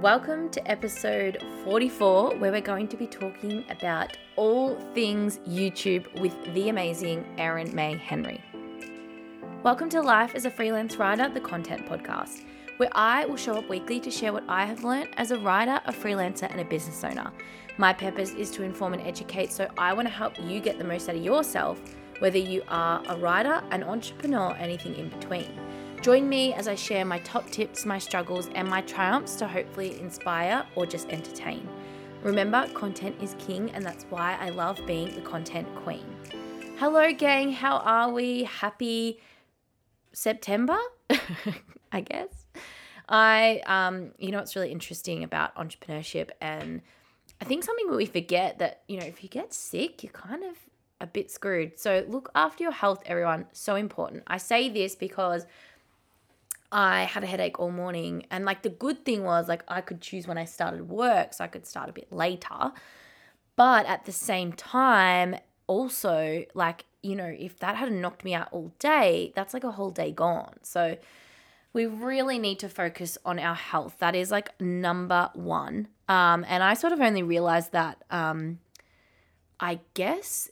Welcome to episode 44, where we're going to be talking about all things YouTube with the amazing Erin May Henry. Welcome to Life as a Freelance Writer, the Content Podcast, where I will show up weekly to share what I have learned as a writer, a freelancer, and a business owner. My purpose is to inform and educate, so I want to help you get the most out of yourself, whether you are a writer, an entrepreneur, anything in between. Join me as I share my top tips, my struggles, and my triumphs to hopefully inspire or just entertain. Remember, content is king, and that's why I love being the content queen. Hello, gang. How are we? Happy September, I guess. I, um, you know, what's really interesting about entrepreneurship, and I think something we forget that, you know, if you get sick, you're kind of a bit screwed. So look after your health, everyone. So important. I say this because I had a headache all morning. And like the good thing was, like, I could choose when I started work, so I could start a bit later. But at the same time, also, like, you know, if that had knocked me out all day, that's like a whole day gone. So we really need to focus on our health. That is like number one. Um, and I sort of only realized that, um, I guess,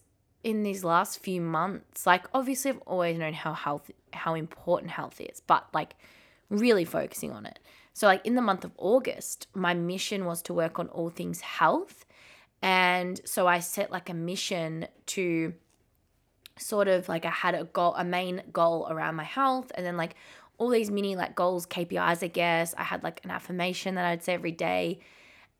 in these last few months. Like, obviously, I've always known how health how important health is, but like really focusing on it. So, like in the month of August, my mission was to work on all things health. And so I set like a mission to sort of like I had a goal, a main goal around my health, and then like all these mini like goals, KPIs, I guess. I had like an affirmation that I'd say every day.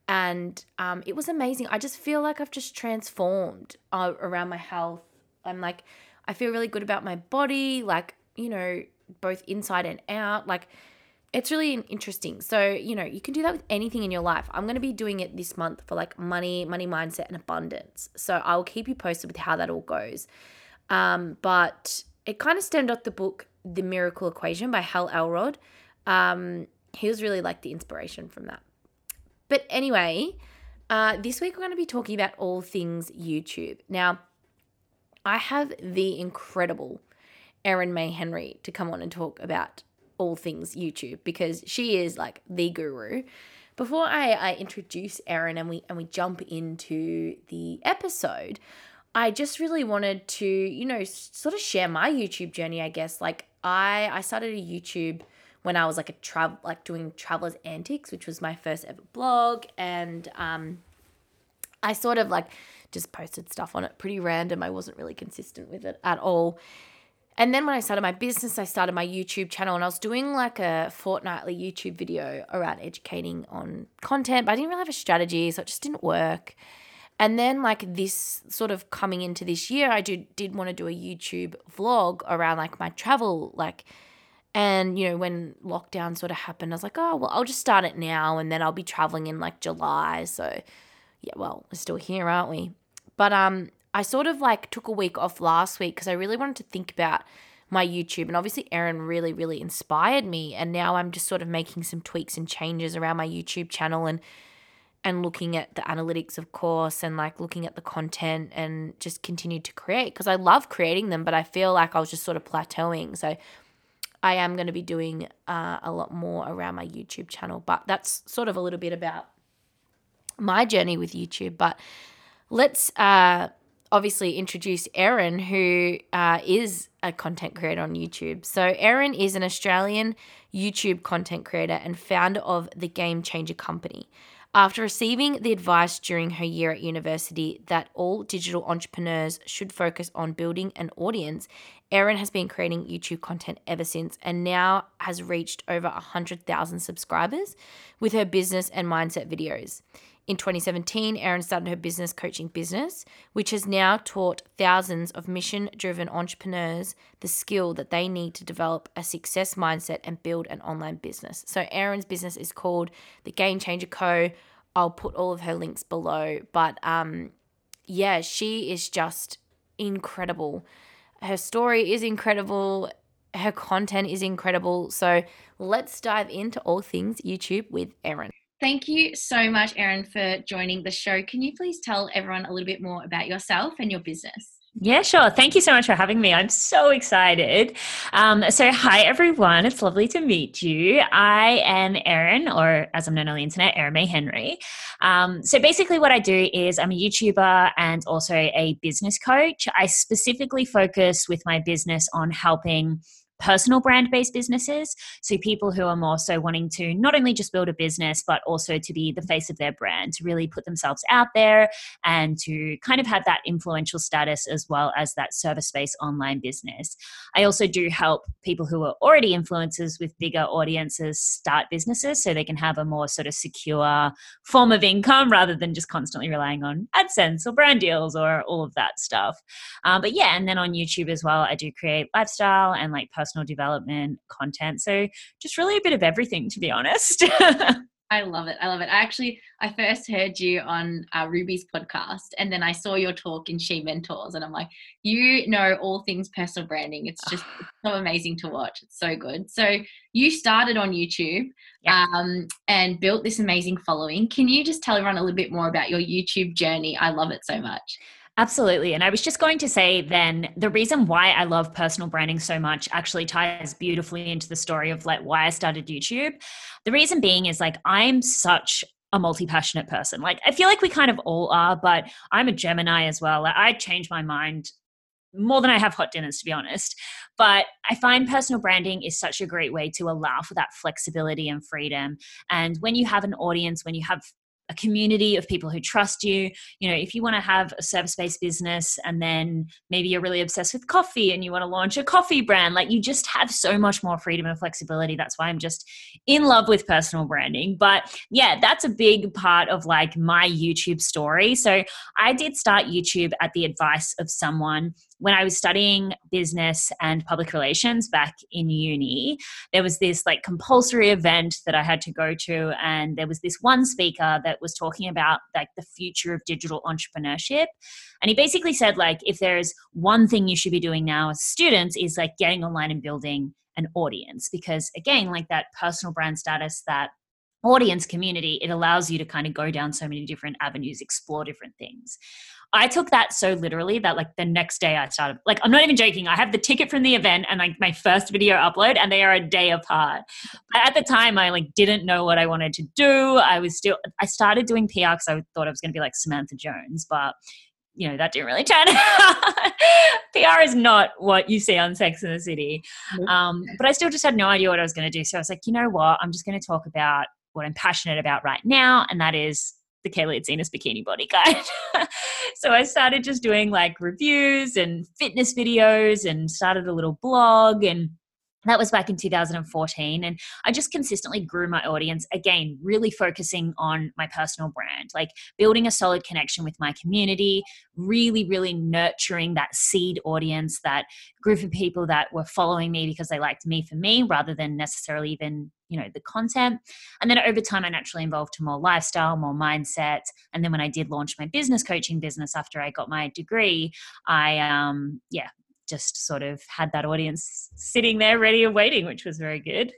And um, it was amazing. I just feel like I've just transformed uh, around my health. I'm like, I feel really good about my body. Like, you know, both inside and out. Like, it's really interesting. So, you know, you can do that with anything in your life. I'm going to be doing it this month for like money, money mindset, and abundance. So, I'll keep you posted with how that all goes. Um, but it kind of stemmed off the book, The Miracle Equation by Hal Elrod. Um, he was really like the inspiration from that. But anyway, uh, this week we're going to be talking about all things YouTube. Now, I have the incredible Erin May Henry to come on and talk about all things YouTube because she is like the guru. Before I, I introduce Erin and we and we jump into the episode, I just really wanted to, you know, sort of share my YouTube journey, I guess. Like I I started a YouTube when I was like a travel like doing travelers antics, which was my first ever blog and um I sort of like just posted stuff on it pretty random. I wasn't really consistent with it at all. And then when I started my business, I started my YouTube channel and I was doing like a fortnightly YouTube video around educating on content, but I didn't really have a strategy, so it just didn't work. And then like this sort of coming into this year, I did did want to do a YouTube vlog around like my travel like and you know when lockdown sort of happened, I was like, "Oh, well, I'll just start it now and then I'll be traveling in like July." So yeah, well, we're still here, aren't we? But um I sort of like took a week off last week because I really wanted to think about my YouTube. And obviously, Erin really, really inspired me. And now I'm just sort of making some tweaks and changes around my YouTube channel and and looking at the analytics, of course, and like looking at the content and just continue to create because I love creating them, but I feel like I was just sort of plateauing. So I am going to be doing uh, a lot more around my YouTube channel. But that's sort of a little bit about my journey with YouTube. But let's uh, obviously introduce Erin, who uh, is a content creator on YouTube. So, Erin is an Australian YouTube content creator and founder of the Game Changer Company. After receiving the advice during her year at university that all digital entrepreneurs should focus on building an audience, Erin has been creating YouTube content ever since and now has reached over 100,000 subscribers with her business and mindset videos. In 2017, Erin started her business coaching business, which has now taught thousands of mission driven entrepreneurs the skill that they need to develop a success mindset and build an online business. So, Erin's business is called the Game Changer Co. I'll put all of her links below. But um, yeah, she is just incredible. Her story is incredible. Her content is incredible. So, let's dive into all things YouTube with Erin. Thank you so much, Erin, for joining the show. Can you please tell everyone a little bit more about yourself and your business? Yeah, sure. Thank you so much for having me. I'm so excited. Um, so, hi, everyone. It's lovely to meet you. I am Erin, or as I'm known on the internet, Erin May Henry. Um, so, basically, what I do is I'm a YouTuber and also a business coach. I specifically focus with my business on helping personal brand based businesses. So, people who are more so wanting to not only just build a business, but also to be the face of their brand, to really put themselves out there and to kind of have that influential status as well as that service based online business. I also do help people who are already influencers with bigger audiences start businesses so they can have a more sort of secure form of income rather than just constantly relying on AdSense or brand deals or all of that stuff. Um, but yeah, and then on YouTube as well, I do create lifestyle and like personal personal development content. So just really a bit of everything, to be honest. I love it. I love it. I actually I first heard you on uh, Ruby's podcast, and then I saw your talk in She Mentors, and I'm like, you know all things personal branding. It's just so amazing to watch. It's so good. So you started on YouTube yeah. um, and built this amazing following. Can you just tell everyone a little bit more about your YouTube journey? I love it so much. Absolutely. And I was just going to say then the reason why I love personal branding so much actually ties beautifully into the story of like why I started YouTube. The reason being is like I'm such a multi-passionate person. Like I feel like we kind of all are, but I'm a Gemini as well. Like, I change my mind more than I have hot dinners, to be honest. But I find personal branding is such a great way to allow for that flexibility and freedom. And when you have an audience, when you have a community of people who trust you. You know, if you want to have a service based business and then maybe you're really obsessed with coffee and you want to launch a coffee brand, like you just have so much more freedom and flexibility. That's why I'm just in love with personal branding. But yeah, that's a big part of like my YouTube story. So I did start YouTube at the advice of someone when I was studying business and public relations back in uni, there was this like compulsory event that I had to go to, and there was this one speaker that was talking about like the future of digital entrepreneurship. And he basically said, like, if there's one thing you should be doing now as students is like getting online and building an audience, because again, like that personal brand status that audience community, it allows you to kind of go down so many different avenues, explore different things. I took that so literally that like the next day I started like I'm not even joking. I have the ticket from the event and like my first video upload and they are a day apart. But at the time I like didn't know what I wanted to do. I was still I started doing PR because I thought I was going to be like Samantha Jones, but you know that didn't really turn out. PR is not what you see on Sex in the City. Um, but I still just had no idea what I was going to do. So I was like, you know what? I'm just going to talk about what I'm passionate about right now, and that is the Kayla Itsines Bikini Body Guide. so I started just doing like reviews and fitness videos and started a little blog and that was back in 2014 and i just consistently grew my audience again really focusing on my personal brand like building a solid connection with my community really really nurturing that seed audience that group of people that were following me because they liked me for me rather than necessarily even you know the content. And then over time i naturally evolved to more lifestyle more mindset and then when i did launch my business coaching business after i got my degree i um yeah just sort of had that audience sitting there ready and waiting which was very good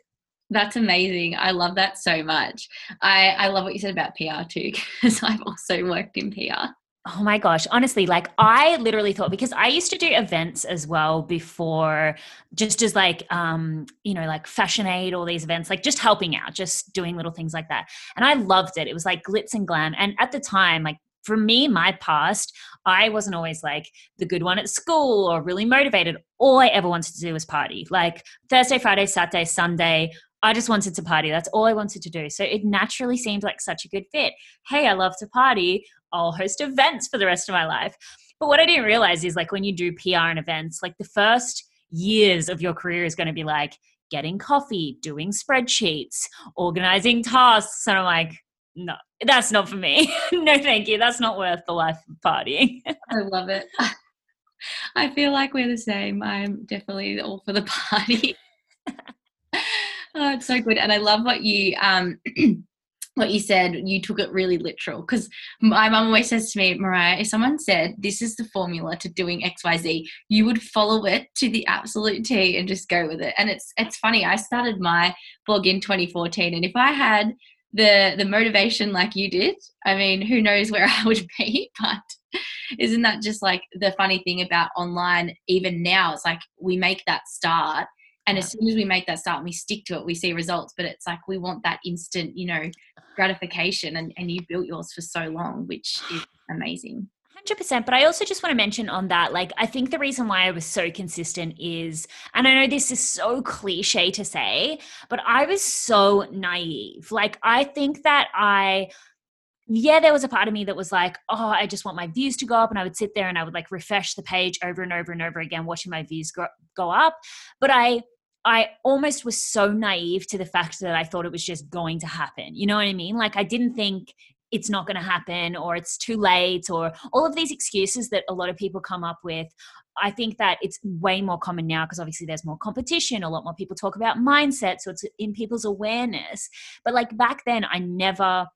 that's amazing. I love that so much. I, I love what you said about PR too, because I've also worked in PR. Oh my gosh, honestly, like I literally thought because I used to do events as well before, just as like, um, you know, like Fashion Aid, all these events, like just helping out, just doing little things like that. And I loved it. It was like glitz and glam. And at the time, like for me, my past, I wasn't always like the good one at school or really motivated. All I ever wanted to do was party. Like Thursday, Friday, Saturday, Sunday, I just wanted to party. That's all I wanted to do. So it naturally seemed like such a good fit. Hey, I love to party. I'll host events for the rest of my life. But what I didn't realize is like when you do PR and events, like the first years of your career is going to be like getting coffee, doing spreadsheets, organizing tasks. And I'm like, no, that's not for me. no, thank you. That's not worth the life of partying. I love it. I feel like we're the same. I'm definitely all for the party. oh, it's so good. And I love what you um what you said, you took it really literal. Because my mum always says to me, Mariah, if someone said this is the formula to doing XYZ, you would follow it to the absolute T and just go with it. And it's it's funny. I started my blog in 2014, and if I had the the motivation like you did, I mean, who knows where I would be, but isn't that just like the funny thing about online even now? It's like we make that start and as soon as we make that start and we stick to it we see results but it's like we want that instant you know gratification and, and you built yours for so long which is amazing 100% but i also just want to mention on that like i think the reason why i was so consistent is and i know this is so cliche to say but i was so naive like i think that i yeah, there was a part of me that was like, oh, I just want my views to go up. And I would sit there and I would like refresh the page over and over and over again, watching my views go, go up. But I, I almost was so naive to the fact that I thought it was just going to happen. You know what I mean? Like I didn't think it's not going to happen or it's too late or all of these excuses that a lot of people come up with. I think that it's way more common now because obviously there's more competition, a lot more people talk about mindset, so it's in people's awareness. But like back then, I never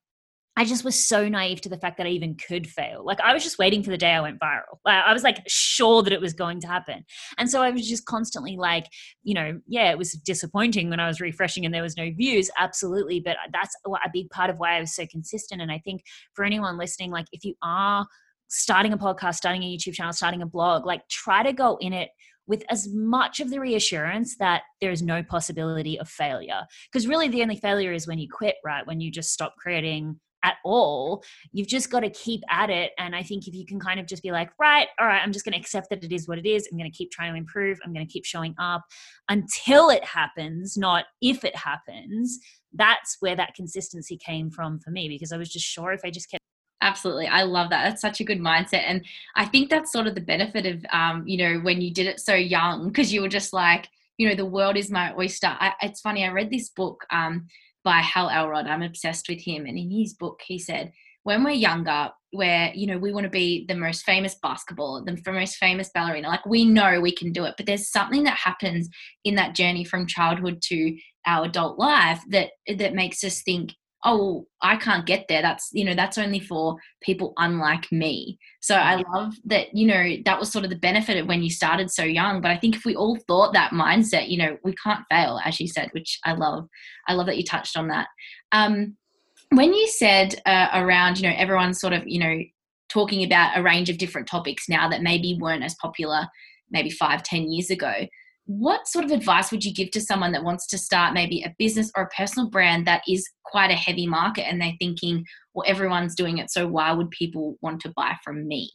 I just was so naive to the fact that I even could fail. Like I was just waiting for the day I went viral. I was like sure that it was going to happen. And so I was just constantly like, you know, yeah, it was disappointing when I was refreshing and there was no views, absolutely, but that's a big part of why I was so consistent and I think for anyone listening like if you are starting a podcast, starting a YouTube channel, starting a blog, like try to go in it with as much of the reassurance that there is no possibility of failure. Because really, the only failure is when you quit, right? When you just stop creating at all. You've just got to keep at it. And I think if you can kind of just be like, right, all right, I'm just going to accept that it is what it is. I'm going to keep trying to improve. I'm going to keep showing up until it happens, not if it happens. That's where that consistency came from for me because I was just sure if I just kept absolutely i love that that's such a good mindset and i think that's sort of the benefit of um, you know when you did it so young because you were just like you know the world is my oyster I, it's funny i read this book um, by Hal Elrod. I'm obsessed with him. And in his book, he said, when we're younger, where you know we want to be the most famous basketball, the most famous ballerina, like we know we can do it, but there's something that happens in that journey from childhood to our adult life that that makes us think, oh i can't get there. That's you know that's only for people unlike me. So i love that you know that was sort of the benefit of when you started so young. But i think if we all thought that mindset you know we can't fail as you said which i love. I love that you touched on that. Um, when you said uh, around you know everyone's sort of you know talking about a range of different topics now that maybe weren't as popular maybe five ten years ago what sort of advice would you give to someone that wants to start maybe a business or a personal brand that is quite a heavy market and they're thinking, well, everyone's doing it, so why would people want to buy from me?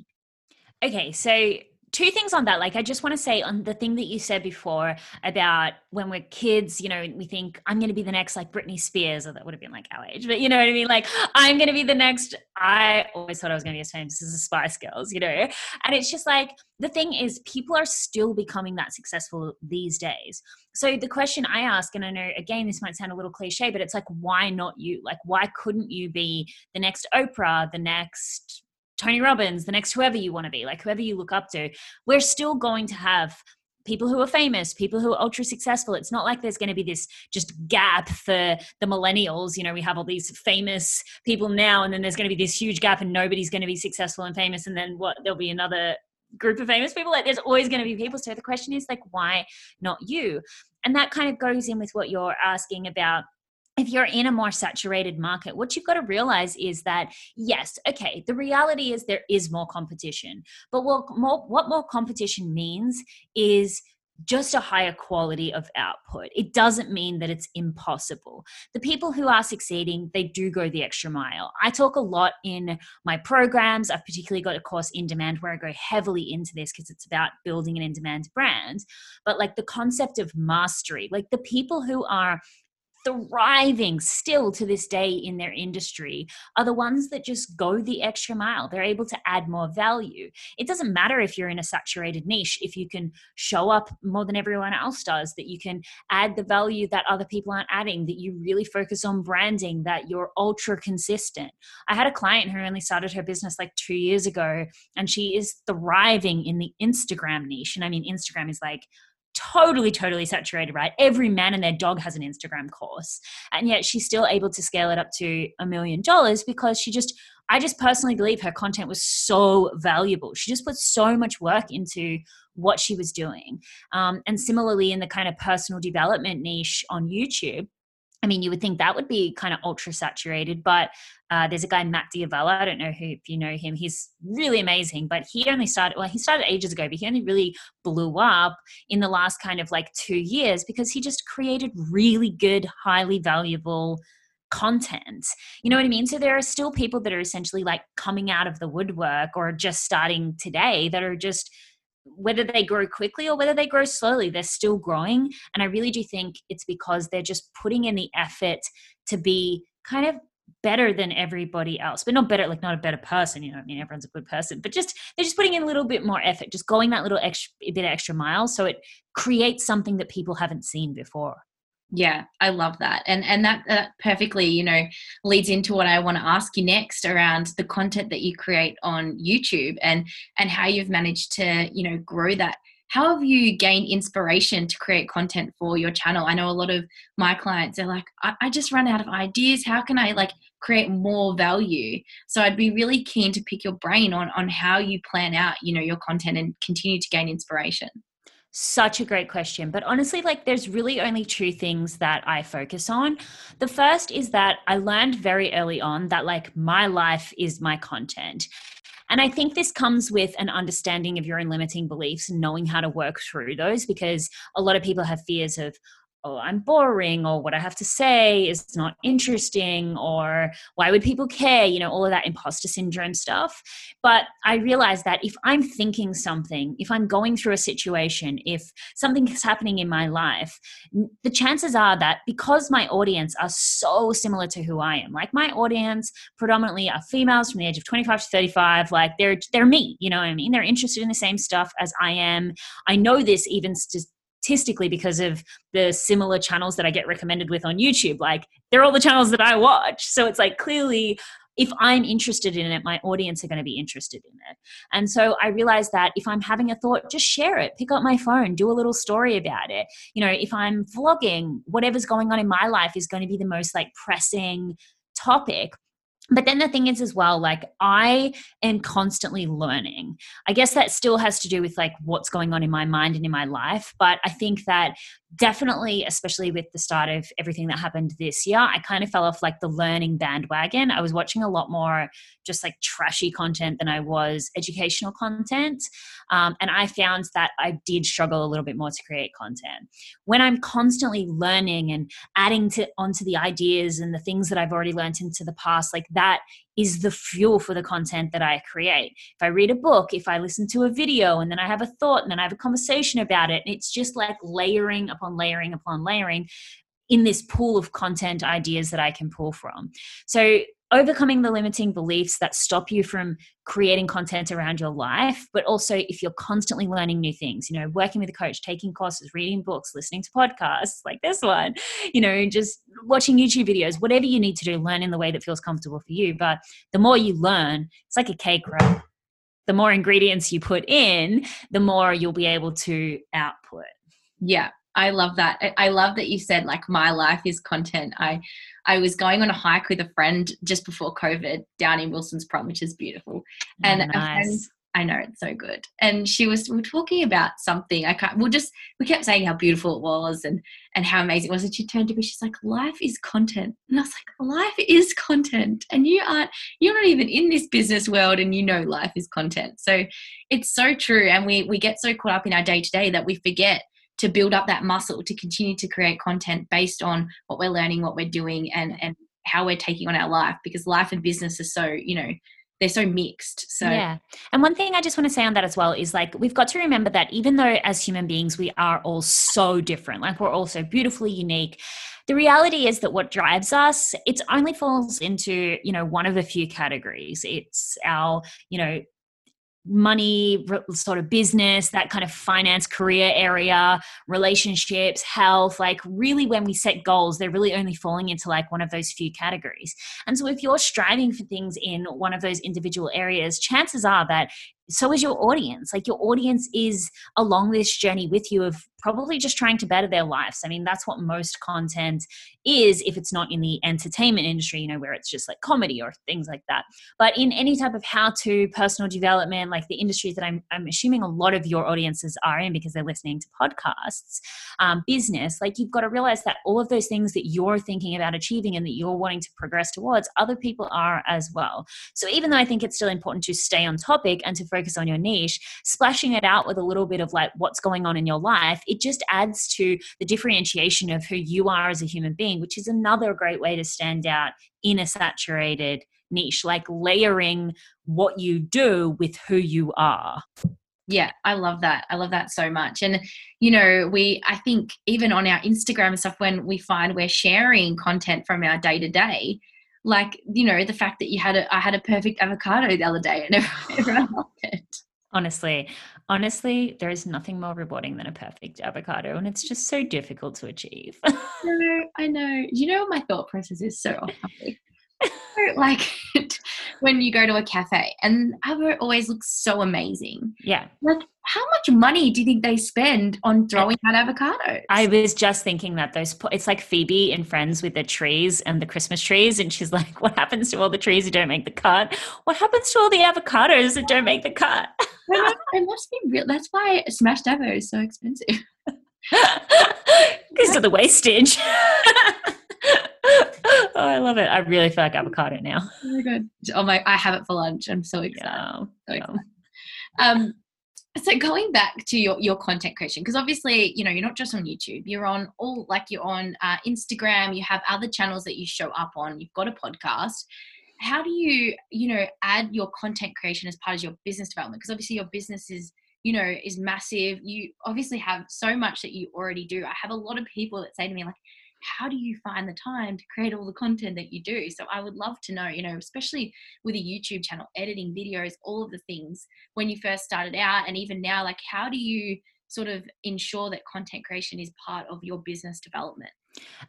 Okay, so two things on that like i just want to say on the thing that you said before about when we're kids you know we think i'm going to be the next like britney spears or that would have been like our age but you know what i mean? Like i'm going to be the next i always thought i was going to be as famous as the spice girls you know? And it's just like the thing is people are still becoming that successful these days. So the question i ask and i know again this might sound a little cliche but it's like why not you? Like why couldn't you be the next oprah the next Tony Robbins, the next whoever you want to be, like whoever you look up to, we're still going to have people who are famous, people who are ultra successful. It's not like there's going to be this just gap for the millennials. You know, we have all these famous people now, and then there's going to be this huge gap, and nobody's going to be successful and famous. And then what? There'll be another group of famous people. Like, there's always going to be people. So the question is, like, why not you? And that kind of goes in with what you're asking about if you're in a more saturated market, what you've got to realize is that yes, okay, the reality is there is more competition, but what more, what more competition means is just a higher quality of output. It doesn't mean that it's impossible. The people who are succeeding, they do go the extra mile. I talk a lot in my programs. I've particularly got a course in demand where I go heavily into this because it's about building an in demand brand. But like the concept of mastery, like the people who are thriving still to this day in their industry are the ones that just go the extra mile. They're able to add more value. It doesn't matter if you're in a saturated niche, if you can show up more than everyone else does, that you can add the value that other people aren't adding, that you really focus on branding, that you're ultra consistent. I had a client who only started her business like two years ago, and she is thriving in the Instagram niche. And I mean, Instagram is like, totally, totally saturated, right? Every man and their dog has an Instagram course. And yet she's still able to scale it up to a million dollars because she just, I just personally believe her content was so valuable. She just put so much work into what she was doing. Um, and similarly, in the kind of personal development niche on YouTube, I mean, you would think that would be kind of ultra saturated, but uh, there's a guy Matt D'Avella. I don't know who if you know him. He's really amazing, but he only started. Well, he started ages ago, but he only really blew up in the last kind of like two years because he just created really good, highly valuable content. You know what I mean? So there are still people that are essentially like coming out of the woodwork or just starting today that are just whether they grow quickly or whether they grow slowly, they're still growing. And I really do think it's because they're just putting in the effort to be kind of better than everybody else but not better like not a better person you know i mean everyone's a good person but just they're just putting in a little bit more effort just going that little extra bit of extra mile so it creates something that people haven't seen before yeah i love that. And and that, that perfectly you know leads into what i want to ask you next around the content that you create on youtube and and how you've managed to you know grow that. How have you gained inspiration to create content for your channel? I know a lot of my clients are like I, I just run out of ideas. How can i like create more value? So i'd be really keen to pick your brain on on how you plan out you know your content and continue to gain inspiration such a great question. But honestly, like there's really only two things that I focus on. The first is that I learned very early on that like my life is my content. And I think this comes with an understanding of your own limiting beliefs and knowing how to work through those because a lot of people have fears of, oh, I'm boring, or what I have to say is not interesting, or why would people care? You know, all of that imposter syndrome stuff. But I realized that if I'm thinking something, if I'm going through a situation, if something is happening in my life, the chances are that because my audience are so similar to who I am, like my audience predominantly are females from the age of 25 to 35, like they're they're me, you know what I mean? They're interested in the same stuff as I am. I know this even statistically because of the similar channels that I get recommended with on YouTube. Like they're all the channels that I watch. So it's like clearly if I'm interested in it, my audience are going to be interested in it. And so I realized that if I'm having a thought, just share it. Pick up my phone, do a little story about it. You know, if I'm vlogging, whatever's going on in my life is going to be the most like pressing topic but then the thing is as well like i am constantly learning. I guess that still has to do with like what's going on in my mind and in my life but i think that definitely especially with the start of everything that happened this year i kind of fell off like the learning bandwagon. I was watching a lot more just like trashy content than i was educational content um, and i found that i did struggle a little bit more to create content when i'm constantly learning and adding to onto the ideas and the things that i've already learned into the past like that is the fuel for the content that I create. If I read a book, if I listen to a video, and then I have a thought, and then I have a conversation about it, and it's just like layering upon layering upon layering in this pool of content ideas that I can pull from. So overcoming the limiting beliefs that stop you from creating content around your life but also if you're constantly learning new things you know working with a coach taking courses reading books listening to podcasts like this one you know just watching youtube videos whatever you need to do learn in the way that feels comfortable for you but the more you learn it's like a cake right the more ingredients you put in the more you'll be able to output yeah I love that. I love that you said like my life is content. I I was going on a hike with a friend just before COVID down in Wilson's Prom, which is beautiful. Oh, and nice. friend, I know it's so good. And she was we were talking about something. I can't. We'll just we kept saying how beautiful it was and and how amazing it was. And she turned to me. She's like, "Life is content." And I was like, "Life is content." And you aren't. You're not even in this business world, and you know life is content. So it's so true. And we we get so caught up in our day to day that we forget to build up that muscle to continue to create content based on what we're learning, what we're doing, and and how we're taking on our life. Because life and business are so you know they're so mixed. So yeah. And one thing I just want to say on that as well is like we've got to remember that even though as human beings we are all so different, like we're all so beautifully unique. The reality is that what drives us, it only falls into, you know, one of a few categories. It's our, you know, money sort of business that kind of finance career area relationships health like really when we set goals they're really only falling into like one of those few categories. And so if you're striving for things in one of those individual areas chances are that so is your audience. Like your audience is along this journey with you of probably just trying to better their lives. I mean, that's what most content is if it's not in the entertainment industry, you know, where it's just like comedy or things like that. But in any type of how to personal development, like the industries that I'm, I'm assuming a lot of your audiences are in because they're listening to podcasts, um, business, like you've got to realize that all of those things that you're thinking about achieving and that you're wanting to progress towards, other people are as well. So even though I think it's still important to stay on topic and to focus on your niche, splashing it out with a little bit of like what's going on in your life it just adds to the differentiation of who you are as a human being, which is another great way to stand out in a saturated niche, like layering what you do with who you are. Yeah, I love that. I love that so much. And, you know, we, I think even on our Instagram and stuff, when we find we're sharing content from our day to day, like, you know, the fact that you had a, I had a perfect avocado the other day and everyone loved it. Honestly, honestly, there is nothing more rewarding than a perfect avocado, and it's just so difficult to achieve. I know, I know. You know, my thought process is so off like when you go to a cafe and avocado always looks so amazing. Yeah. Like how much money do you think they spend on throwing out avocados? I was just thinking that those it's like Phoebe in Friends with the trees and the Christmas trees, and she's like, "What happens to all the trees who don't make the cut? What happens to all the avocados that don't make the cut?" it must be real. That's why smashed avo is so expensive. because of the wastage. oh, I love it. I really feel like avocado now. Oh my god. Oh my I have it for lunch. I'm so excited. Yeah, so excited. Um so going back to your, your content creation because obviously you know you're not just on youtube you're on all like you're on uh, instagram you have other channels that you show up on you've got a podcast how do you you know add your content creation as part of your business development because obviously your business is you know is massive you obviously have so much that you already do i have a lot of people that say to me like how do you find the time to create all the content that you do? So i would love to know you know especially with a youtube channel editing videos all of the things when you first started out and even now like how do you sort of ensure that content creation is part of your business development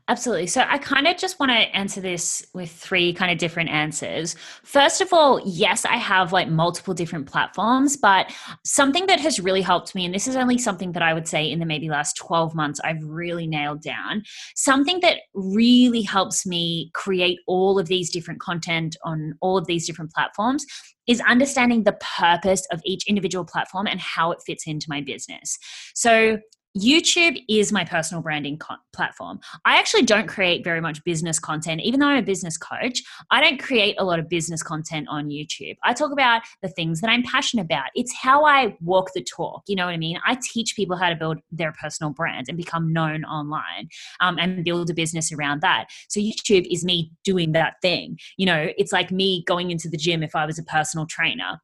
Absolutely. So I kind of just want to answer this with three kind of different answers. First of all, yes, I have like multiple different platforms, but something that has really helped me, and this is only something that I would say in the maybe last 12 months, I've really nailed down. Something that really helps me create all of these different content on all of these different platforms is understanding the purpose of each individual platform and how it fits into my business. So YouTube is my personal branding co- platform. I actually don't create very much business content, even though I'm a business coach. I don't create a lot of business content on YouTube. I talk about the things that I'm passionate about. It's how I walk the talk. You know what I mean? I teach people how to build their personal brand and become known online um, and build a business around that. So YouTube is me doing that thing. You know, it's like me going into the gym if I was a personal trainer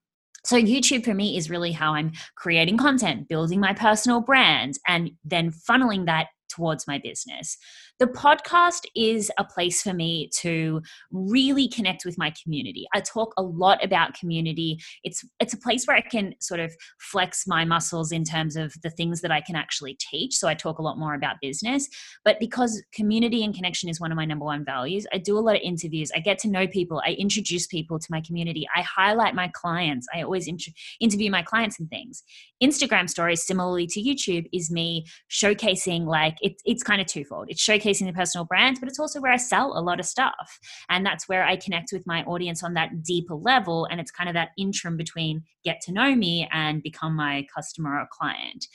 so, YouTube for me is really how I'm creating content, building my personal brand, and then funneling that towards my business. The podcast is a place for me to really connect with my community. I talk a lot about community. It's it's a place where I can sort of flex my muscles in terms of the things that I can actually teach. So I talk a lot more about business, but because community and connection is one of my number one values, I do a lot of interviews. I get to know people. I introduce people to my community. I highlight my clients. I always int- interview my clients and things. Instagram stories similarly to YouTube is me showcasing like it's it's kind of twofold. It's showcasing showcasing the personal brand, but it's also where I sell a lot of stuff. And that's where I connect with my audience on that deeper level. And it's kind of that interim between get to know me and become my customer or client.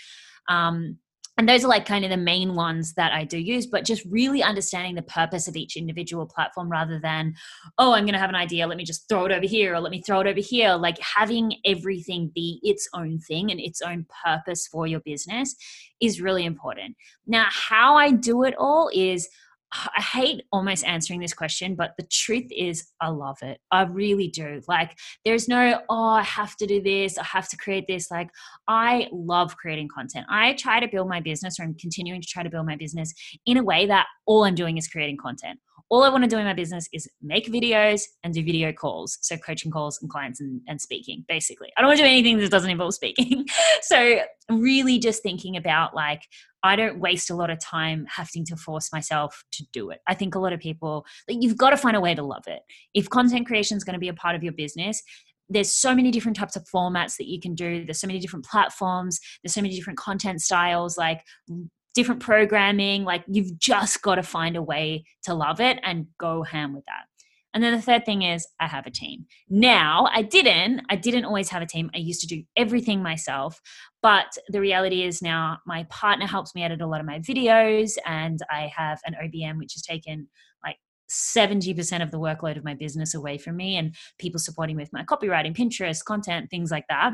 Um, and those are like kind of the main ones that I do use, but just really understanding the purpose of each individual platform rather than, oh, I'm going to have an idea, let me just throw it over here or let me throw it over here. Like having everything be its own thing and its own purpose for your business is really important. Now, how I do it all is I hate almost answering this question, but the truth is, I love it. I really do. Like, there's no, oh, I have to do this, I have to create this. Like, I love creating content. I try to build my business, or I'm continuing to try to build my business in a way that all I'm doing is creating content all I want to do in my business is make videos and do video calls. So coaching calls and clients and, and speaking, basically. I don't want to do anything that doesn't involve speaking. so really just thinking about like, I don't waste a lot of time having to force myself to do it. I think a lot of people, like, you've got to find a way to love it. If content creation is going to be a part of your business, there's so many different types of formats that you can do. There's so many different platforms. There's so many different content styles, like different programming. Like you've just got to find a way to love it and go ham with that. And then the third thing is I have a team. Now, I didn't, I didn't always have a team. I used to do everything myself. But the reality is now my partner helps me edit a lot of my videos and I have an OBM which has taken like 70% of the workload of my business away from me and people supporting with my copywriting, Pinterest, content, things like that.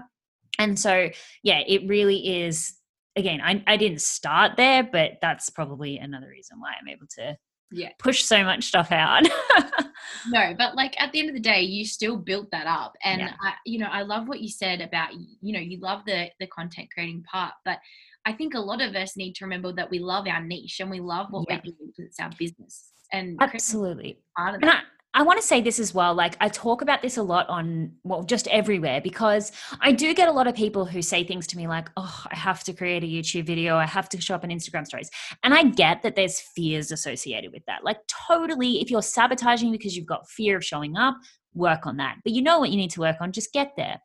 And so, yeah, it really is. Again, I, I didn't start there, but that's probably another reason why I'm able to yeah. push so much stuff out. No but like at the end of the day you still built that up. And yeah. I, you know i love what you said about you know you love the the content creating part but i think a lot of us need to remember that we love our niche and we love what yeah. we do because it's our business. And absolutely. and I, I want to say this as well. Like, I talk about this a lot on, well, just everywhere because I do get a lot of people who say things to me like, oh, I have to create a YouTube video. I have to show up on Instagram stories. And I get that there's fears associated with that. Like, totally, if you're sabotaging because you've got fear of showing up, work on that. But you know what you need to work on, just get there.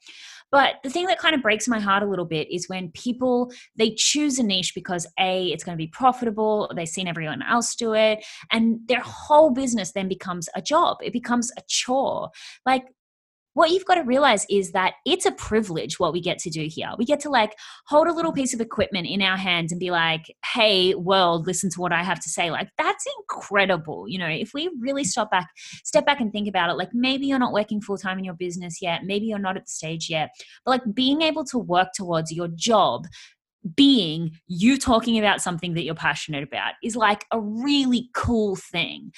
But the thing that kind of breaks my heart a little bit is when people they choose a niche because a it's going to be profitable, they've seen everyone else do it, and their whole business then becomes a job. It becomes a chore. Like what you've got to realize is that it's a privilege what we get to do here. We get to like hold a little piece of equipment in our hands and be like, hey, world, listen to what I have to say. Like, that's incredible. You know, if we really stop back, step back and think about it, like maybe you're not working full time in your business yet, maybe you're not at the stage yet, but like being able to work towards your job being you talking about something that you're passionate about is like a really cool thing.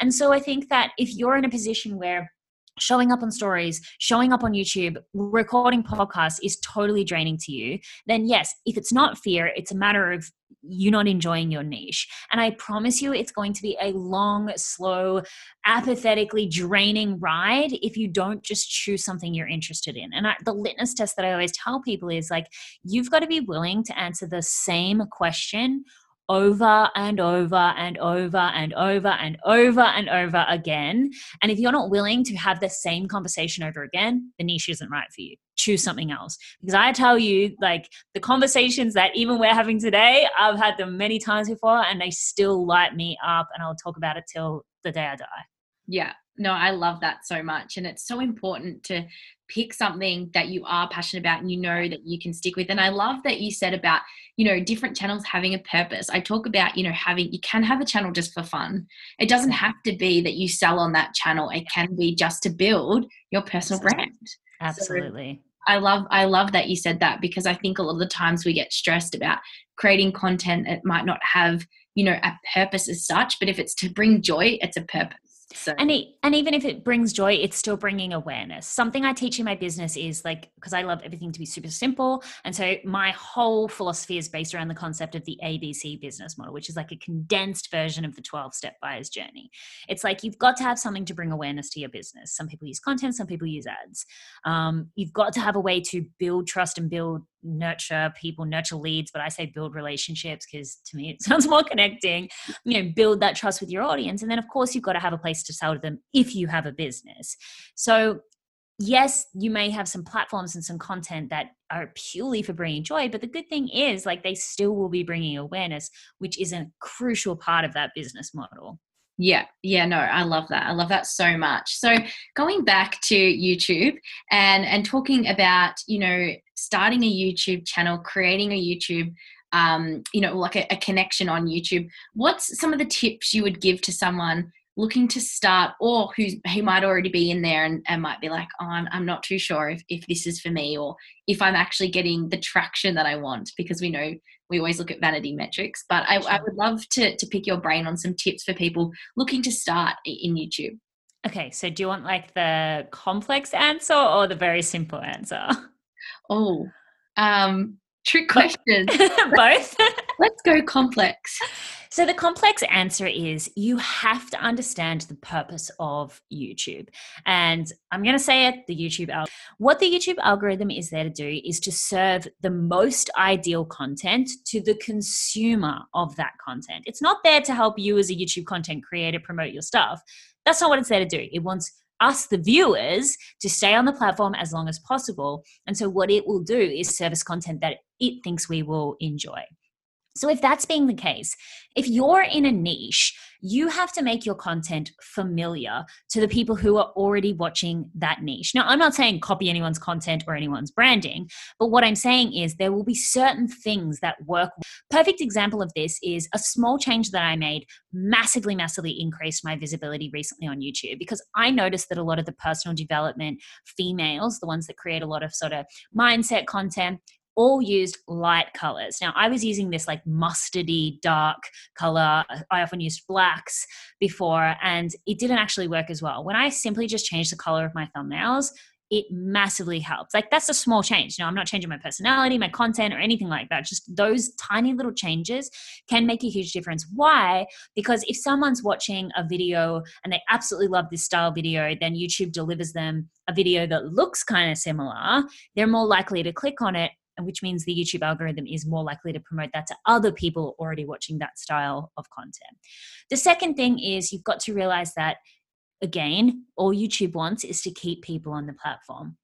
And so I think that if you're in a position where showing up on stories, showing up on YouTube, recording podcasts is totally draining to you, then yes, if it's not fear, it's a matter of you not enjoying your niche. And I promise you, it's going to be a long, slow, apathetically draining ride if you don't just choose something you're interested in. And I, the litmus test that I always tell people is like, you've got to be willing to answer the same question over and over and over and over and over and over again. And if you're not willing to have the same conversation over again, the niche isn't right for you. Choose something else. Because I tell you, like the conversations that even we're having today, I've had them many times before and they still light me up. And I'll talk about it till the day I die. Yeah, no, I love that so much. And it's so important to pick something that you are passionate about and you know that you can stick with. And I love that you said about, you know, different channels having a purpose. I talk about, you know, having, you can have a channel just for fun. It doesn't have to be that you sell on that channel, it can be just to build your personal brand. Absolutely. So I love I love that you said that because I think a lot of the times we get stressed about creating content it might not have you know a purpose as such but if it's to bring joy it's a purpose so. And it, and even if it brings joy, it's still bringing awareness. Something I teach in my business is like because I love everything to be super simple, and so my whole philosophy is based around the concept of the ABC business model, which is like a condensed version of the twelve step buyer's journey. It's like you've got to have something to bring awareness to your business. Some people use content, some people use ads. Um, you've got to have a way to build trust and build nurture people, nurture leads, but I say build relationships because to me it sounds more connecting. You know, build that trust with your audience. And then, of course, you've got to have a place to sell to them if you have a business. So, yes, you may have some platforms and some content that are purely for bringing joy, but the good thing is, like, they still will be bringing awareness, which is a crucial part of that business model. Yeah, yeah, no, I love that. I love that so much. So going back to YouTube and and talking about, you know, starting a YouTube channel, creating a YouTube um, you know, like a, a connection on YouTube. What's some of the tips you would give to someone looking to start or who's who might already be in there and, and might be like oh I'm, I'm not too sure if, if this is for me or if i'm actually getting the traction that i want because we know we always look at vanity metrics but i, I would love to, to pick your brain on some tips for people looking to start in youtube. Okay so do you want like the complex answer or the very simple answer? Oh um trick question both let's go complex so, the complex answer is you have to understand the purpose of YouTube. And I'm going to say it the YouTube algorithm. What the YouTube algorithm is there to do is to serve the most ideal content to the consumer of that content. It's not there to help you as a YouTube content creator promote your stuff. That's not what it's there to do. It wants us, the viewers, to stay on the platform as long as possible. And so, what it will do is service content that it thinks we will enjoy. So, if that's being the case, if you're in a niche, you have to make your content familiar to the people who are already watching that niche. Now, I'm not saying copy anyone's content or anyone's branding, but what I'm saying is there will be certain things that work. Perfect example of this is a small change that I made massively, massively increased my visibility recently on YouTube because I noticed that a lot of the personal development females, the ones that create a lot of sort of mindset content, all used light colors. Now, I was using this like mustardy dark color. I often used blacks before, and it didn't actually work as well. When I simply just changed the color of my thumbnails, it massively helps. Like that's a small change. You know, I'm not changing my personality, my content, or anything like that. Just those tiny little changes can make a huge difference. Why? Because if someone's watching a video and they absolutely love this style video, then YouTube delivers them a video that looks kind of similar, they're more likely to click on it which means the YouTube algorithm is more likely to promote that to other people already watching that style of content. The second thing is you've got to realize that, again, all YouTube wants is to keep people on the platform.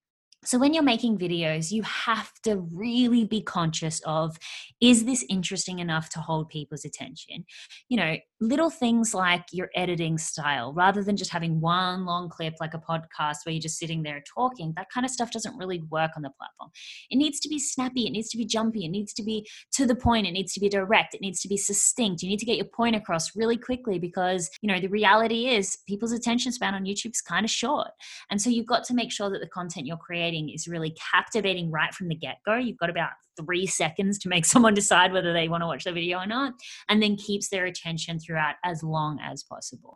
So, when you're making videos, you have to really be conscious of is this interesting enough to hold people's attention? You know, little things like your editing style, rather than just having one long clip like a podcast where you're just sitting there talking, that kind of stuff doesn't really work on the platform. It needs to be snappy, it needs to be jumpy, it needs to be to the point, it needs to be direct, it needs to be succinct. You need to get your point across really quickly because, you know, the reality is people's attention span on YouTube is kind of short. And so you've got to make sure that the content you're creating is really captivating right from the get go. You've got about three seconds to make someone decide whether they want to watch the video or not, and then keeps their attention throughout as long as possible.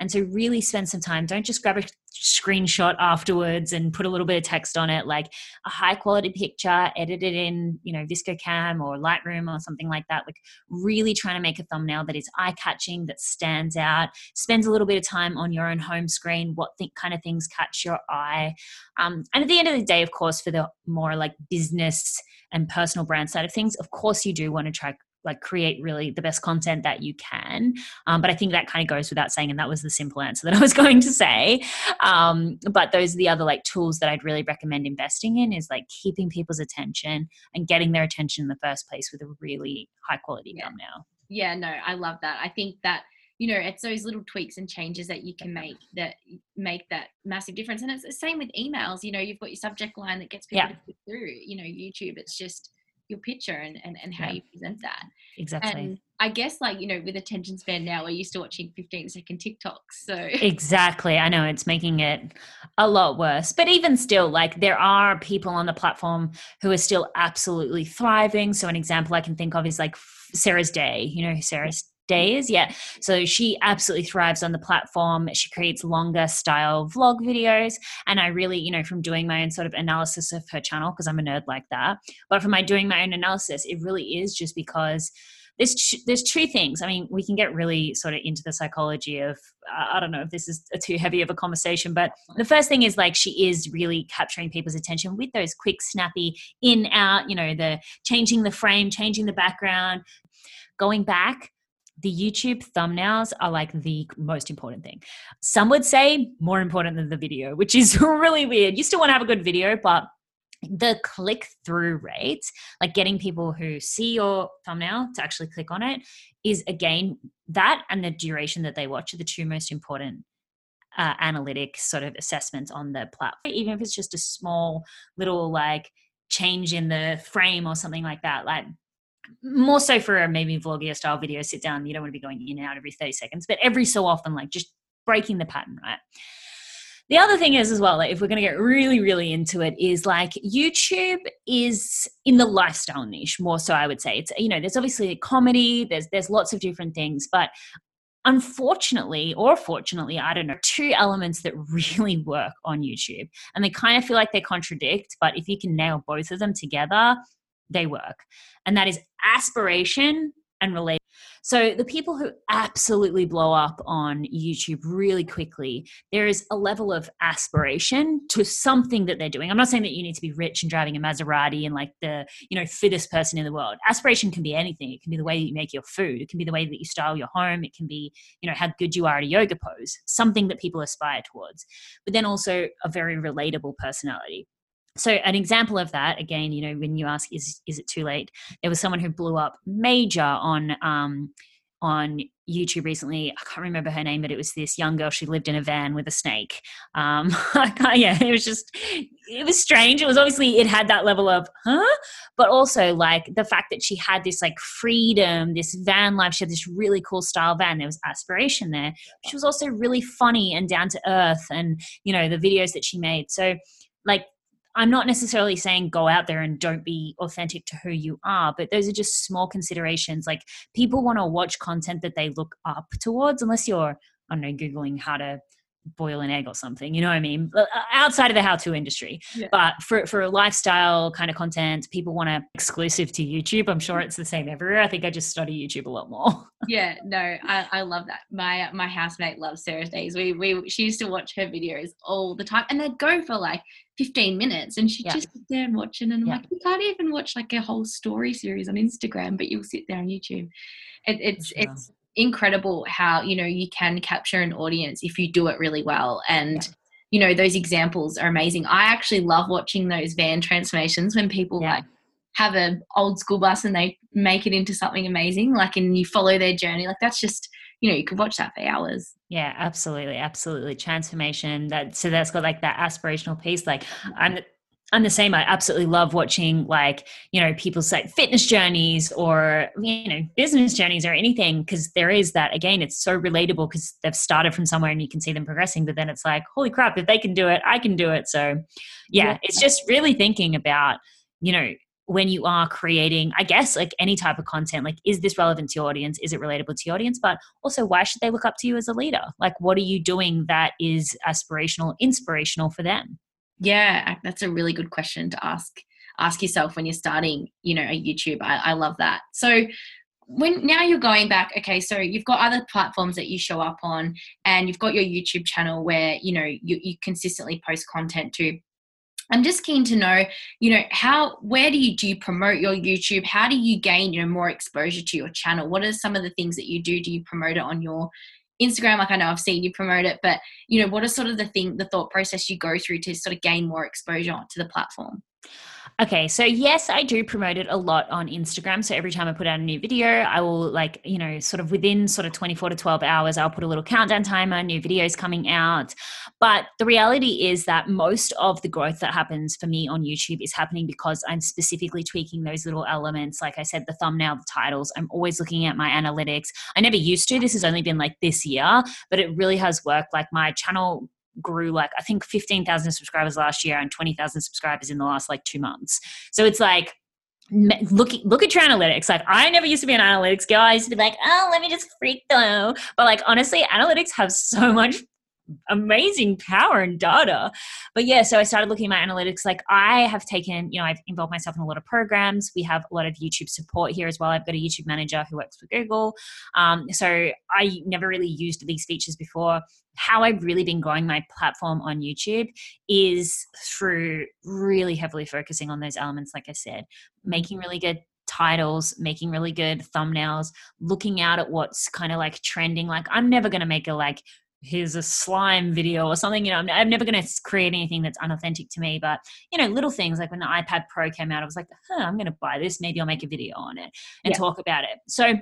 And so, really spend some time. Don't just grab a screenshot afterwards and put a little bit of text on it, like a high quality picture, edited in, you know, VSCO Cam or Lightroom or something like that. Like, really trying to make a thumbnail that is eye catching, that stands out, spends a little bit of time on your own home screen, what th- kind of things catch your eye. Um, and at the end of the day, of course, for the more like business and personal brand side of things, of course you do want to try like create really the best content that you can. Um, but I think that kind of goes without saying, and that was the simple answer that I was going to say. Um, but those are the other like tools that I'd really recommend investing in is like keeping people's attention and getting their attention in the first place with a really high quality yeah. thumbnail. Yeah, no, I love that. I think that you know it's those little tweaks and changes that you can make that make that massive difference. And it's the same with emails you know you've got your subject line that gets people yeah. through you know youtube it's just your picture and, and, and how yeah. you present that. Exactly. And i guess like you know with attention span now we're used to watching 15 second tiktoks so exactly i know it's making it a lot worse. But even still like there are people on the platform who are still absolutely thriving. So an example i can think of is like sarah's day you know sarah's days. Yeah. So she absolutely thrives on the platform. She creates longer style vlog videos. And I really, you know, from doing my own sort of analysis of her channel, because I'm a nerd like that, but from my doing my own analysis, it really is just because there's there's two things. I mean, we can get really sort of into the psychology of I don't know if this is too heavy of a conversation, but the first thing is like she is really capturing people's attention with those quick, snappy in out. You know, the changing the frame, changing the background, going back the YouTube thumbnails are like the most important thing. Some would say more important than the video, which is really weird. You still want to have a good video, but the click through rate, like getting people who see your thumbnail to actually click on it, is again that and the duration that they watch are the two most important uh, analytic sort of assessments on the platform. Even if it's just a small little like change in the frame or something like that, like more so for a maybe vlogger style video sit down you don't want to be going in and out every 30 seconds but every so often like just breaking the pattern right? The other thing is as well like if we're going to get really really into it is like youtube is in the lifestyle niche more so i would say. It's you know there's obviously comedy there's there's lots of different things but unfortunately or fortunately i don't know two elements that really work on youtube and they kind of feel like they contradict but if you can nail both of them together they work. And that is aspiration and relate. So the people who absolutely blow up on YouTube really quickly, there is a level of aspiration to something that they're doing. I'm not saying that you need to be rich and driving a Maserati and like the, you know, fittest person in the world. Aspiration can be anything. It can be the way that you make your food. It can be the way that you style your home. It can be, you know, how good you are at a yoga pose. Something that people aspire towards. But then also a very relatable personality so an example of that again you know when you ask is is it too late there was someone who blew up major on um on YouTube recently. I can't remember her name, but it was this young girl. She lived in a van with a snake. Um, yeah, it was just, it was strange. It was obviously, it had that level of, huh? But also, like, the fact that she had this, like, freedom, this van life. She had this really cool style van. There was aspiration there. She was also really funny and down to earth, and, you know, the videos that she made. So, like, I'm not necessarily saying go out there and don't be authentic to who you are, but those are just small considerations. Like people want to watch content that they look up towards, unless you're, I don't know, Googling how to boil an egg or something you know what i mean uh, outside of the how-to industry yeah. but for for a lifestyle kind of content people want to exclusive to youtube i'm sure it's the same everywhere i think i just study youtube a lot more yeah no I, I love that my my housemate loves sarah's days we we she used to watch her videos all the time and they'd go for like 15 minutes and she'd yeah. just sit there and watch it and i'm yeah. like you can't even watch like a whole story series on instagram but you'll sit there on youtube it, it's sure. it's incredible how you know you can capture an audience if you do it really well. And yeah. you know those examples are amazing. I actually love watching those van transformations when people yeah. like have an old school bus and they make it into something amazing like and you follow their journey. Like that's just you know you could watch that for hours. Yeah absolutely absolutely. Transformation that so that's got like that aspirational piece like i'm I'm the same. I absolutely love watching like, you know, people's like fitness journeys or, you know, business journeys or anything. Cause there is that, again, it's so relatable because they've started from somewhere and you can see them progressing. But then it's like, holy crap, if they can do it, I can do it. So yeah, yeah. it's just really thinking about, you know, when you are creating, I guess, like any type of content, like, is this relevant to your audience? Is it relatable to your audience? But also, why should they look up to you as a leader? Like, what are you doing that is aspirational, inspirational for them? Yeah, that's a really good question to ask ask yourself when you're starting, you know, a YouTube. I, I love that. So when now you're going back, okay, so you've got other platforms that you show up on, and you've got your YouTube channel where you know you, you consistently post content to. I'm just keen to know, you know, how where do you do you promote your YouTube? How do you gain, you know, more exposure to your channel? What are some of the things that you do? Do you promote it on your Instagram, like I know I've seen you promote it, but you know, what is sort of the thing, the thought process you go through to sort of gain more exposure to the platform? Okay, so yes, I do promote it a lot on Instagram. So every time I put out a new video, I will like, you know, sort of within sort of 24 to 12 hours, I'll put a little countdown timer, new videos coming out. But the reality is that most of the growth that happens for me on YouTube is happening because I'm specifically tweaking those little elements. Like I said, the thumbnail, the titles. I'm always looking at my analytics. I never used to. This has only been like this year, but it really has worked. Like my channel grew like I think 15,000 subscribers last year and 20,000 subscribers in the last like 2 months. So it's like look look at your analytics. Like i never used to be an analytics girl i used to be like oh let me just freak though. But like honestly analytics have so much amazing power and data. But yeah, so I started looking at my analytics. Like I have taken, you know, I've involved myself in a lot of programs. We have a lot of YouTube support here as well. I've got a YouTube manager who works for Google. Um, so I never really used these features before. How I've really been growing my platform on YouTube is through really heavily focusing on those elements, like I said, making really good titles, making really good thumbnails, looking out at what's kind of like trending. Like I'm never going to make a like here's a slime video or something. You know, I'm, I'm never going to create anything that's unauthentic to me. But you know, little things like when the iPad Pro came out, I was like, huh, I'm going to buy this. Maybe I'll make a video on it and yeah. talk about it. So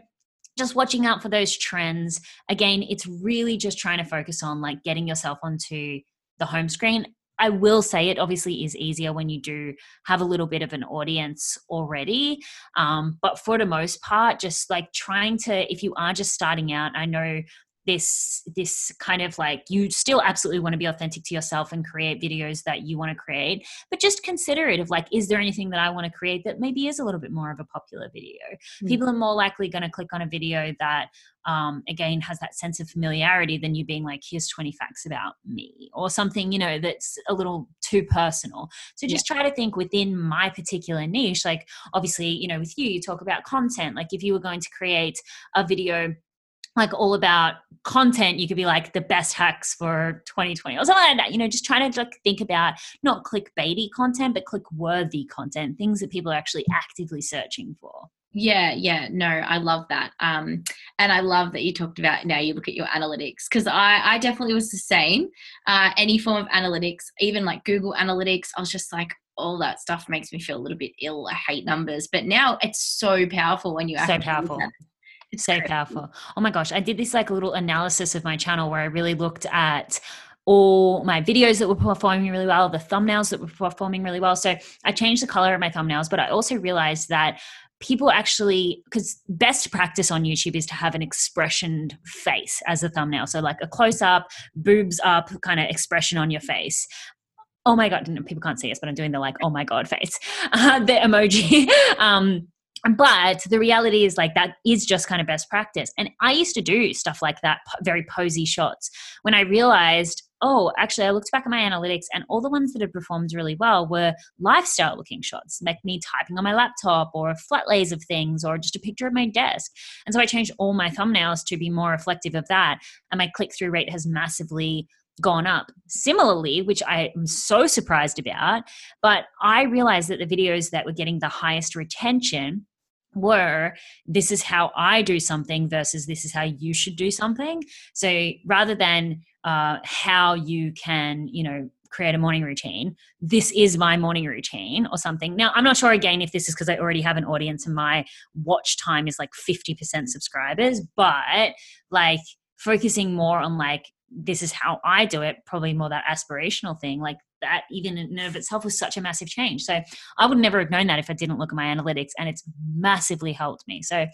just watching out for those trends. Again, it's really just trying to focus on like getting yourself onto the home screen. I will say it obviously is easier when you do have a little bit of an audience already. Um, but for the most part, just like trying to, if you are just starting out, I know this this kind of like you still absolutely want to be authentic to yourself and create videos that you want to create but just consider it of like is there anything that i want to create that maybe is a little bit more of a popular video mm-hmm. people are more likely going to click on a video that um, again has that sense of familiarity than you being like here's 20 facts about me or something you know that's a little too personal so just yeah. try to think within my particular niche like obviously you know with you you talk about content like if you were going to create a video like all about content you could be like the best hacks for 2020 or something like that you know just trying to like think about not clickbaity content but click worthy content things that people are actually actively searching for. Yeah yeah no i love that um and i love that you talked about now you look at your analytics because i i definitely was the same uh any form of analytics even like google analytics i was just like all that stuff makes me feel a little bit ill i hate numbers but now it's so powerful when you so powerful it's so powerful. Oh my gosh, I did this like a little analysis of my channel where I really looked at all my videos that were performing really well, the thumbnails that were performing really well. So I changed the color of my thumbnails, but I also realized that people actually because best practice on youtube is to have an expressioned face as a thumbnail so like a close up boobs up kind of expression on your face oh my god people can't see us but i'm doing the like oh my god face uh, the emoji um but the reality is like that is just kind of best practice and i used to do stuff like that very posy shots when i realized oh actually i looked back at my analytics and all the ones that had performed really well were lifestyle looking shots like me typing on my laptop or flat lays of things or just a picture of my desk and so i changed all my thumbnails to be more reflective of that and my click through rate has massively gone up. Similarly, which I am so surprised about, but I realized that the videos that were getting the highest retention were this is how I do something versus this is how you should do something. So rather than uh, how you can, you know, create a morning routine, this is my morning routine or something. Now, I'm not sure again if this is because I already have an audience and my watch time is like 50% subscribers, but like focusing more on like this is how I do it, probably more that aspirational thing. Like that even in and of itself was such a massive change. So I would never have known that if I didn't look at my analytics and it's massively helped me. So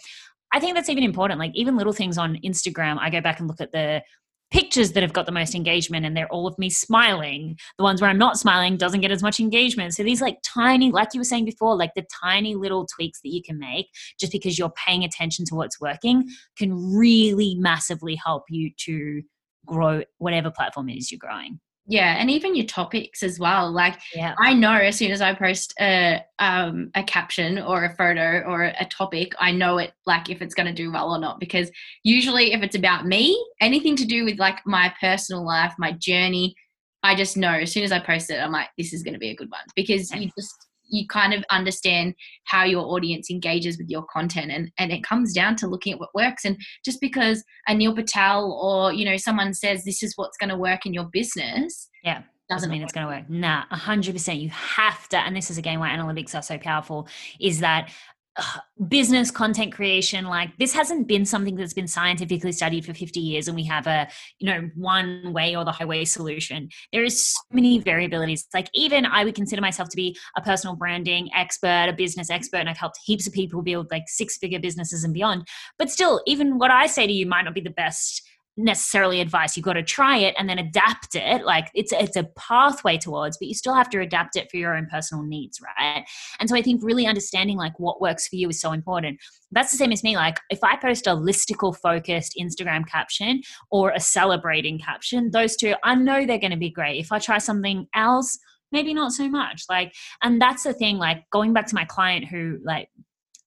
I think that's even important. Like even little things on Instagram, I go back and look at the pictures that have got the most engagement and they're all of me smiling. The ones where I'm not smiling doesn't get as much engagement. So these like tiny, like you were saying before, like the tiny little tweaks that you can make just because you're paying attention to what's working can really massively help you to grow whatever platform it is you're growing yeah and even your topics as well like yeah. i know as soon as i post a um, a caption or a photo or a topic i know it like if it's going to do well or not because usually if it's about me anything to do with like my personal life my journey i just know as soon as i post it i'm like this is going to be a good one because you just you kind of understand how your audience engages with your content and and it comes down to looking at what works and just because a Neil Patel or you know someone says this is what's going to work in your business yeah doesn't mean it's going to work. Nah, 100%. You have to, and this is again why analytics are so powerful, is that Uh, business content creation like this hasn't been something that's been scientifically studied for 50 years and we have a you know one way or the highway solution. There is so many variabilities. Like even i would consider myself to be a personal branding expert a business expert and i've helped heaps of people build like six figure businesses and beyond. But still even what i say to you might not be the best necessarily advice. You've got to try it and then adapt it. Like it's it's a pathway towards, but you still have to adapt it for your own personal needs, right? And so I think really understanding like what works for you is so important. That's the same as me. Like if I post a listicle focused Instagram caption or a celebrating caption, those two, I know they're going to be great. If I try something else, maybe not so much like and that's the thing like going back to my client who like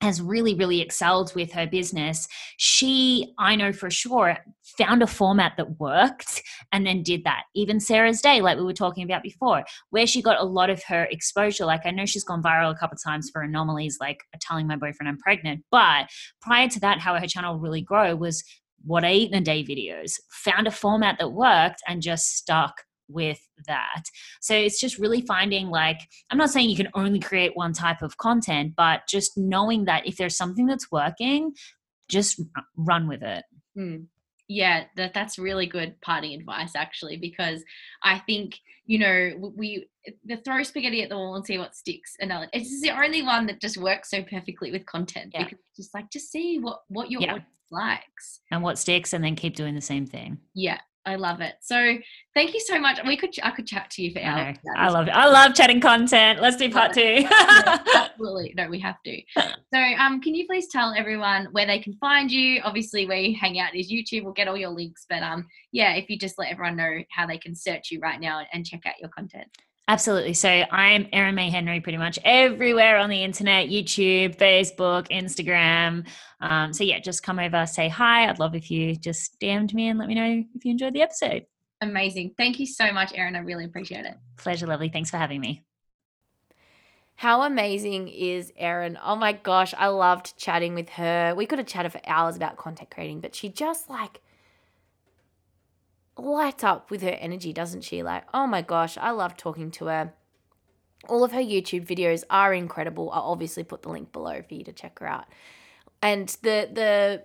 has really, really excelled with her business. She, I know for sure, found a format that worked and then did that. Even Sarah's Day, like we were talking about before, where she got a lot of her exposure. Like I know she's gone viral a couple of times for anomalies like telling my boyfriend I'm pregnant. But prior to that, how her channel really grow was what I eat in a day videos, found a format that worked and just stuck with that. So it's just really finding like, I'm not saying you can only create one type of content, but just knowing that if there's something that's working, just run with it. Mm. yeah, that that's really good parting advice actually, because I think you know we the throw spaghetti at the wall and see what sticks. And it's the only one that just works so perfectly with content yeah. because just like just see what what your yeah. audience likes and what sticks, and then keep doing the same thing. Yeah, I love it. So thank you so much. We could I could chat to you for hours. I love it. I love chatting content. Let's do part two. absolutely. No, we have to. So um can you please tell everyone where they can find you? Obviously where you hang out is YouTube. We'll get all your links. But um yeah, if you just let everyone know how they can search you right now and check out your content. Absolutely. So I'm Erin May Henry pretty much everywhere on the internet YouTube, Facebook, Instagram. Um, so yeah, just come over, say hi. I'd love if you just DM'd me and let me know if you enjoyed the episode. Amazing. Thank you so much, Erin. I really appreciate it. Pleasure, lovely. Thanks for having me. How amazing is Erin? Oh my gosh, I loved chatting with her. We could have chatted for hours about content creating, but she just like lights up with her energy, doesn't she? Like, oh my gosh, I love talking to her. All of her YouTube videos are incredible. I'll obviously put the link below for you to check her out. And the the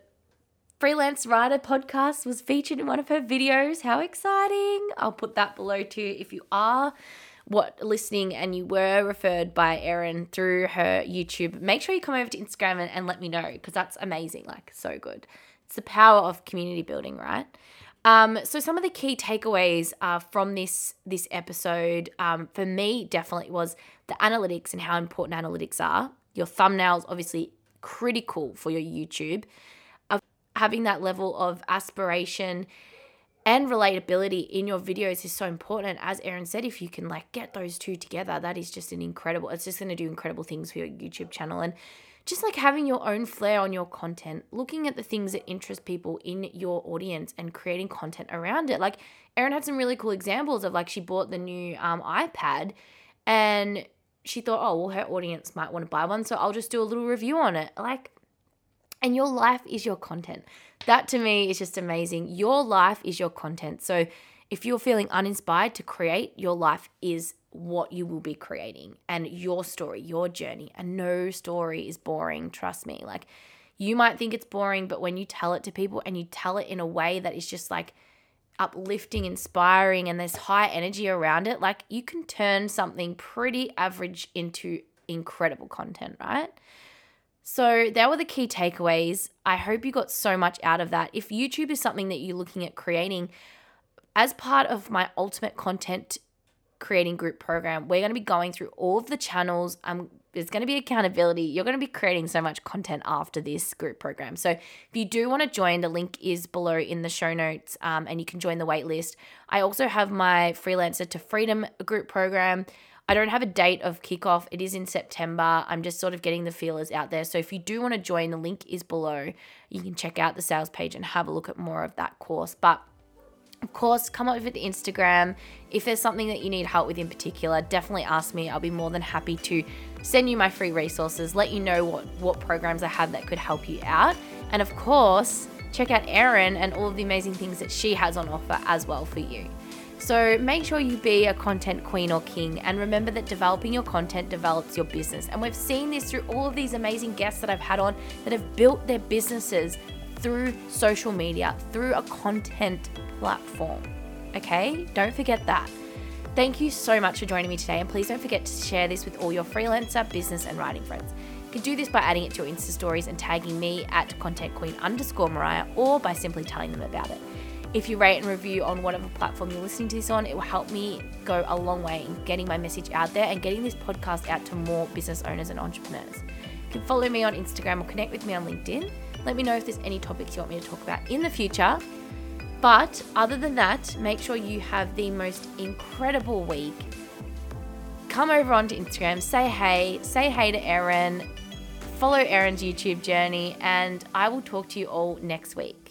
freelance writer podcast was featured in one of her videos. How exciting! I'll put that below too. If you are what listening and you were referred by Erin through her YouTube, make sure you come over to Instagram and, and let me know because that's amazing. Like so good. It's the power of community building, right? Um, so some of the key takeaways uh, from this this episode um, for me definitely was the analytics and how important analytics are. Your thumbnails obviously critical for your YouTube. Having that level of aspiration and relatability in your videos is so important. As Erin said, if you can like get those two together, that is just an incredible. It's just going to do incredible things for your YouTube channel and just like having your own flair on your content, looking at the things that interest people in your audience and creating content around it. Like Erin had some really cool examples of like she bought the new um, iPad and she thought, oh, well, her audience might want to buy one. So I'll just do a little review on it. Like, and your life is your content. That to me is just amazing. Your life is your content. So if you're feeling uninspired to create, your life is what you will be creating and your story, your journey. And no story is boring, trust me. Like you might think it's boring, but when you tell it to people and you tell it in a way that is just like uplifting, inspiring, and there's high energy around it, like you can turn something pretty average into incredible content, right? So, there were the key takeaways. I hope you got so much out of that. If YouTube is something that you're looking at creating, as part of my ultimate content creating group program, we're going to be going through all of the channels. Um, there's going to be accountability. You're going to be creating so much content after this group program. So if you do want to join, the link is below in the show notes, um, and you can join the waitlist. I also have my freelancer to freedom group program. I don't have a date of kickoff. It is in September. I'm just sort of getting the feelers out there. So if you do want to join, the link is below. You can check out the sales page and have a look at more of that course. But of course, come over to Instagram. If there's something that you need help with in particular, definitely ask me. I'll be more than happy to send you my free resources, let you know what, what programs I have that could help you out. And of course, check out Erin and all of the amazing things that she has on offer as well for you. So make sure you be a content queen or king and remember that developing your content develops your business. And we've seen this through all of these amazing guests that I've had on that have built their businesses through social media, through a content platform. Okay? Don't forget that. Thank you so much for joining me today, and please don't forget to share this with all your freelancer, business, and writing friends. You can do this by adding it to your Insta stories and tagging me at content queen underscore Mariah, or by simply telling them about it. If you rate and review on whatever platform you're listening to this on, it will help me go a long way in getting my message out there and getting this podcast out to more business owners and entrepreneurs. You can follow me on Instagram or connect with me on LinkedIn. Let me know if there's any topics you want me to talk about in the future. But other than that, make sure you have the most incredible week. Come over onto Instagram, say hey, say hey to Erin, follow Erin's YouTube journey, and I will talk to you all next week.